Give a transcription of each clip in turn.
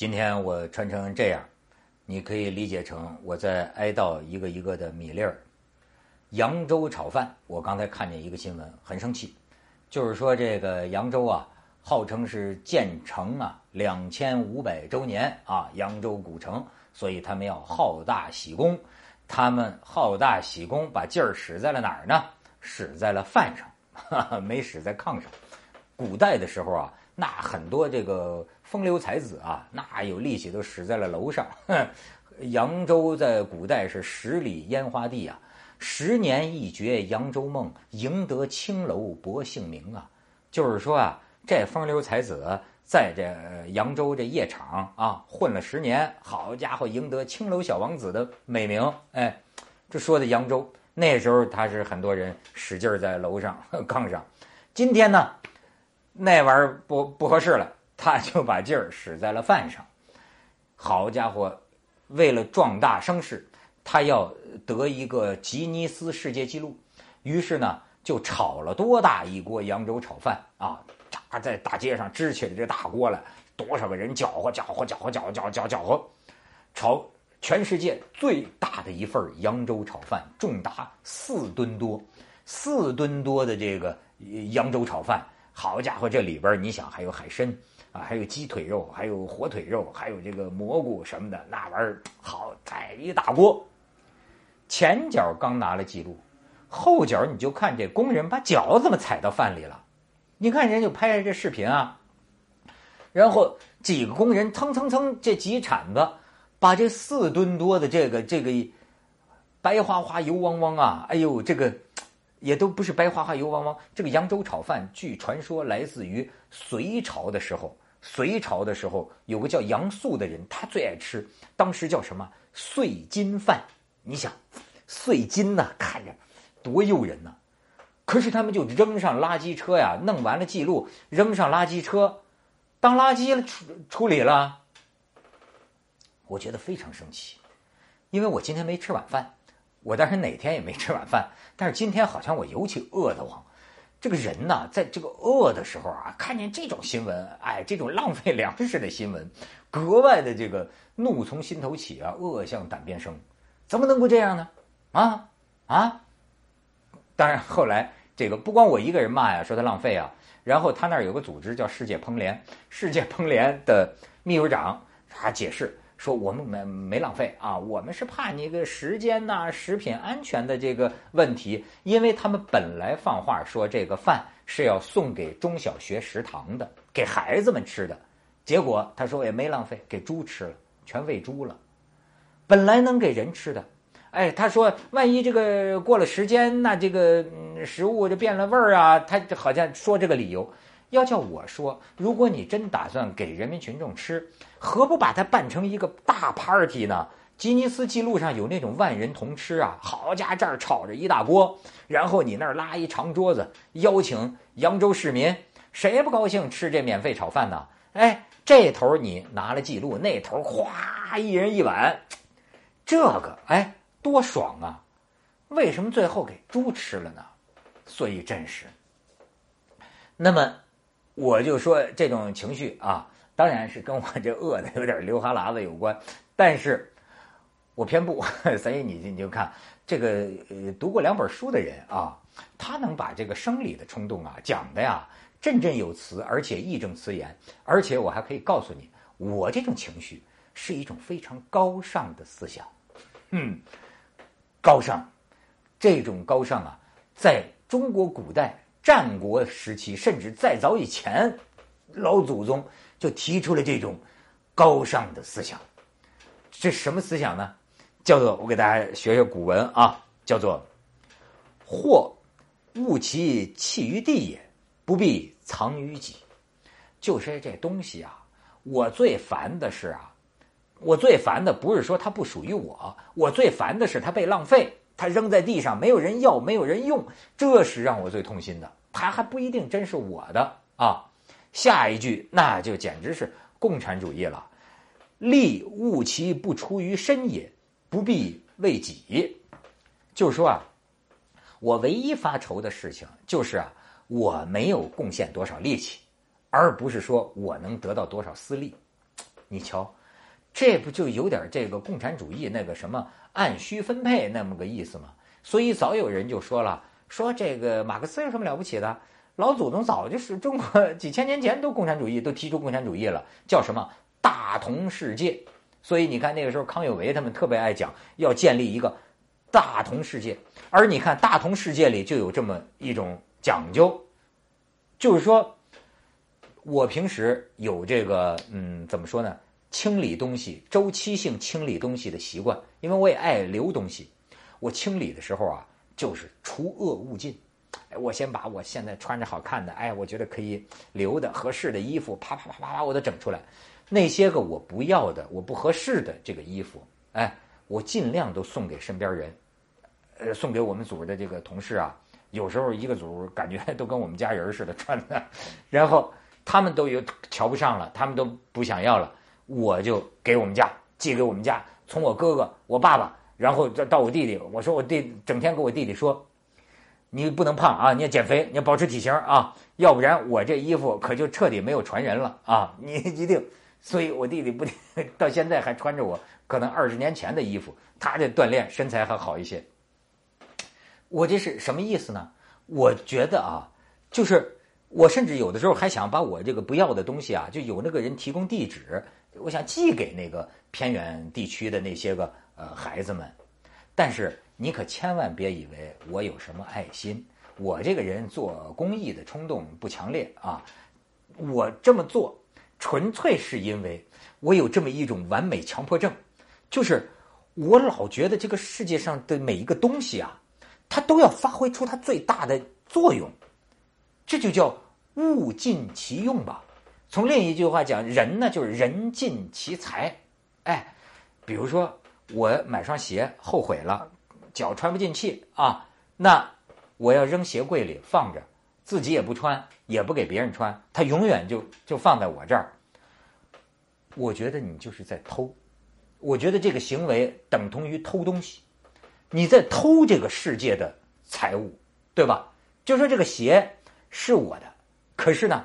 今天我穿成这样，你可以理解成我在哀悼一个一个的米粒儿。扬州炒饭，我刚才看见一个新闻，很生气，就是说这个扬州啊，号称是建成啊两千五百周年啊，扬州古城，所以他们要好大喜功。他们好大喜功，把劲儿使在了哪儿呢？使在了饭上，没使在炕上。古代的时候啊，那很多这个风流才子啊，那有力气都使在了楼上。扬州在古代是十里烟花地啊。十年一觉扬州梦，赢得青楼博姓名啊！就是说啊，这风流才子在这扬州这夜场啊混了十年，好家伙，赢得青楼小王子的美名。哎，这说的扬州那时候，他是很多人使劲在楼上 炕上。今天呢，那玩意儿不不合适了，他就把劲儿使在了饭上。好家伙，为了壮大声势。他要得一个吉尼斯世界纪录，于是呢就炒了多大一锅扬州炒饭啊！炸在大街上支起了这大锅来，多少个人搅和搅和搅和搅和搅搅搅和，炒全世界最大的一份扬州炒饭，重达四吨多，四吨多的这个扬州炒饭，好家伙，这里边你想还有海参啊，还有鸡腿肉，还有火腿肉，还有这个蘑菇什么的，那玩意儿好在一大锅。前脚刚拿了记录，后脚你就看这工人把脚怎么踩到饭里了。你看人就拍这视频啊，然后几个工人蹭蹭蹭这几铲子，把这四吨多的这个这个白花花油汪汪啊，哎呦这个也都不是白花花油汪汪。这个扬州炒饭据传说来自于隋朝的时候，隋朝的时候有个叫杨素的人，他最爱吃，当时叫什么碎金饭。你想，碎金呐，看着多诱人呐！可是他们就扔上垃圾车呀，弄完了记录，扔上垃圾车，当垃圾了处处理了。我觉得非常生气，因为我今天没吃晚饭，我当然哪天也没吃晚饭，但是今天好像我尤其饿得慌。这个人呐，在这个饿的时候啊，看见这种新闻，哎，这种浪费粮食的新闻，格外的这个怒从心头起啊，恶向胆边生。怎么能够这样呢？啊啊！当然，后来这个不光我一个人骂呀，说他浪费啊。然后他那儿有个组织叫世界烹联，世界烹联的秘书长他解释说，我们没没浪费啊，我们是怕你个时间呐、食品安全的这个问题，因为他们本来放话说这个饭是要送给中小学食堂的，给孩子们吃的，结果他说也没浪费，给猪吃了，全喂猪了。本来能给人吃的，哎，他说万一这个过了时间，那这个食物就变了味儿啊。他好像说这个理由，要叫我说，如果你真打算给人民群众吃，何不把它办成一个大 party 呢？吉尼斯纪录上有那种万人同吃啊，好家，这儿炒着一大锅，然后你那儿拉一长桌子，邀请扬州市民，谁不高兴吃这免费炒饭呢？哎，这头你拿了记录，那头哗，一人一碗。这个哎，多爽啊！为什么最后给猪吃了呢？所以真是。那么，我就说这种情绪啊，当然是跟我这饿的有点流哈喇子有关。但是，我偏不。所以你你就看这个呃，读过两本书的人啊，他能把这个生理的冲动啊讲的呀振振有词，而且义正词严。而且我还可以告诉你，我这种情绪是一种非常高尚的思想。嗯，高尚，这种高尚啊，在中国古代战国时期，甚至再早以前，老祖宗就提出了这种高尚的思想。这什么思想呢？叫做我给大家学学古文啊，叫做“或物其弃于地也，不必藏于己”。就是这东西啊，我最烦的是啊。我最烦的不是说它不属于我，我最烦的是它被浪费，它扔在地上，没有人要，没有人用，这是让我最痛心的。他还不一定真是我的啊。下一句那就简直是共产主义了，“利物其不出于身也，不必为己。”就是说啊，我唯一发愁的事情就是啊，我没有贡献多少力气，而不是说我能得到多少私利。你瞧，这不就有点这个共产主义那个什么按需分配那么个意思吗？所以早有人就说了，说这个马克思有什么了不起的？老祖宗早就是中国 几千年前都共产主义，都提出共产主义了，叫什么大同世界？所以你看那个时候康有为他们特别爱讲要建立一个大同世界，而你看大同世界里就有这么一种讲究，就是说。我平时有这个，嗯，怎么说呢？清理东西，周期性清理东西的习惯，因为我也爱留东西。我清理的时候啊，就是除恶务尽。我先把我现在穿着好看的，哎，我觉得可以留的合适的衣服，啪啪啪啪啪，我都整出来。那些个我不要的、我不合适的这个衣服，哎，我尽量都送给身边人，呃，送给我们组的这个同事啊。有时候一个组感觉都跟我们家人似的穿的，然后。他们都有瞧不上了，他们都不想要了，我就给我们家寄给我们家，从我哥哥、我爸爸，然后再到我弟弟。我说我弟整天跟我弟弟说，你不能胖啊，你要减肥，你要保持体型啊，要不然我这衣服可就彻底没有传人了啊！你一定。所以我弟弟不 到现在还穿着我可能二十年前的衣服，他这锻炼身材还好一些。我这是什么意思呢？我觉得啊，就是。我甚至有的时候还想把我这个不要的东西啊，就有那个人提供地址，我想寄给那个偏远地区的那些个呃孩子们。但是你可千万别以为我有什么爱心，我这个人做公益的冲动不强烈啊。我这么做纯粹是因为我有这么一种完美强迫症，就是我老觉得这个世界上的每一个东西啊，它都要发挥出它最大的作用。这就叫物尽其用吧。从另一句话讲，人呢就是人尽其才。哎，比如说我买双鞋后悔了，脚穿不进去啊，那我要扔鞋柜里放着，自己也不穿，也不给别人穿，它永远就就放在我这儿。我觉得你就是在偷，我觉得这个行为等同于偷东西，你在偷这个世界的财物，对吧？就说这个鞋。是我的，可是呢，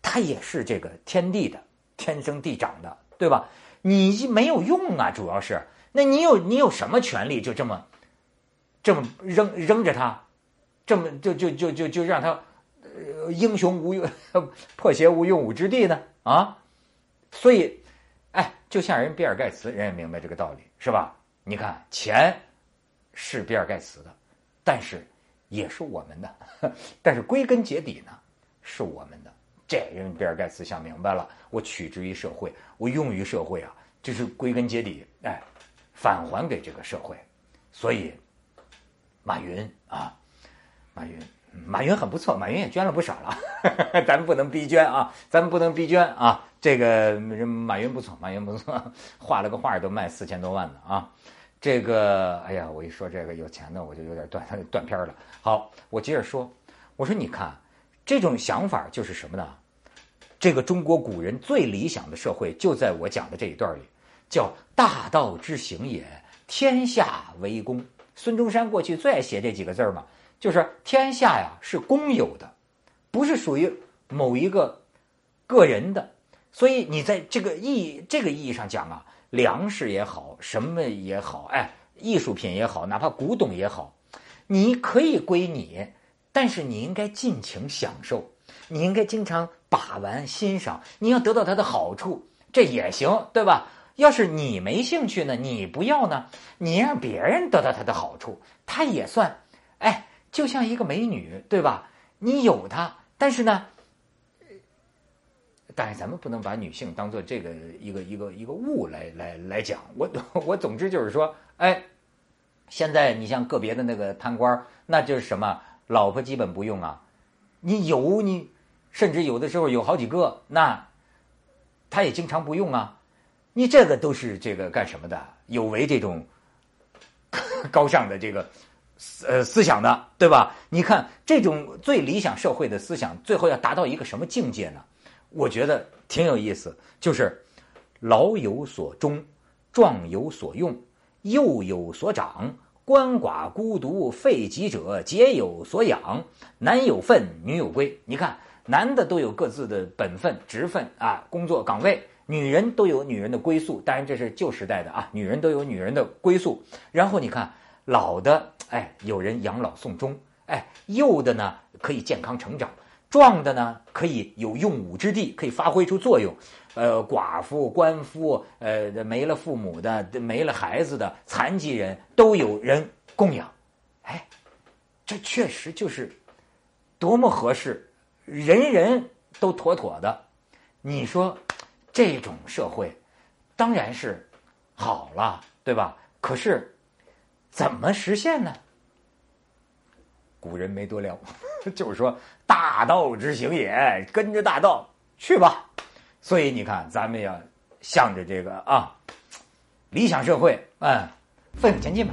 它也是这个天地的，天生地长的，对吧？你没有用啊，主要是，那你有你有什么权利就这么，这么扔扔着他，这么就就就就就让他，呃，英雄无用，破鞋无用武之地呢？啊，所以，哎，就像人比尔盖茨，人也明白这个道理，是吧？你看，钱是比尔盖茨的，但是。也是我们的，但是归根结底呢，是我们的。这人比尔盖茨想明白了，我取之于社会，我用于社会啊，就是归根结底，哎，返还给这个社会。所以，马云啊，马云，马云很不错，马云也捐了不少了。咱们不能逼捐啊，咱们不能逼捐啊。这个马云不错，马云不错，画了个画都卖四千多万呢啊。这个，哎呀，我一说这个有钱的，我就有点断 断片了。好，我接着说，我说你看，这种想法就是什么呢？这个中国古人最理想的社会就在我讲的这一段里，叫大道之行也，天下为公。孙中山过去最爱写这几个字嘛，就是天下呀是公有的，不是属于某一个个人的。所以你在这个意这个意义上讲啊。粮食也好，什么也好，哎，艺术品也好，哪怕古董也好，你可以归你，但是你应该尽情享受，你应该经常把玩欣赏，你要得到它的好处，这也行，对吧？要是你没兴趣呢，你不要呢，你让别人得到它的好处，它也算，哎，就像一个美女，对吧？你有它，但是呢。但是咱们不能把女性当做这个一个一个一个物来来来讲。我 我总之就是说，哎，现在你像个别的那个贪官，那就是什么老婆基本不用啊，你有你，甚至有的时候有好几个，那他也经常不用啊。你这个都是这个干什么的？有违这种 高尚的这个思呃思想的，对吧？你看这种最理想社会的思想，最后要达到一个什么境界呢？我觉得挺有意思，就是老有所终，壮有所用，幼有所长，鳏寡孤独废疾者皆有所养，男有分，女有归。你看，男的都有各自的本分、职分啊，工作岗位；女人都有女人的归宿，当然这是旧时代的啊，女人都有女人的归宿。然后你看老的，哎，有人养老送终，哎，幼的呢可以健康成长，壮的呢可以有用武之地，可以发挥出作用。呃，寡妇、官夫，呃，没了父母的，没了孩子的，残疾人都有人供养。哎，这确实就是多么合适，人人都妥妥的。你说？这种社会当然是好了，对吧？可是怎么实现呢？古人没多聊，就是说大道之行也，跟着大道去吧。所以你看，咱们要向着这个啊理想社会，嗯，奋勇前进吧。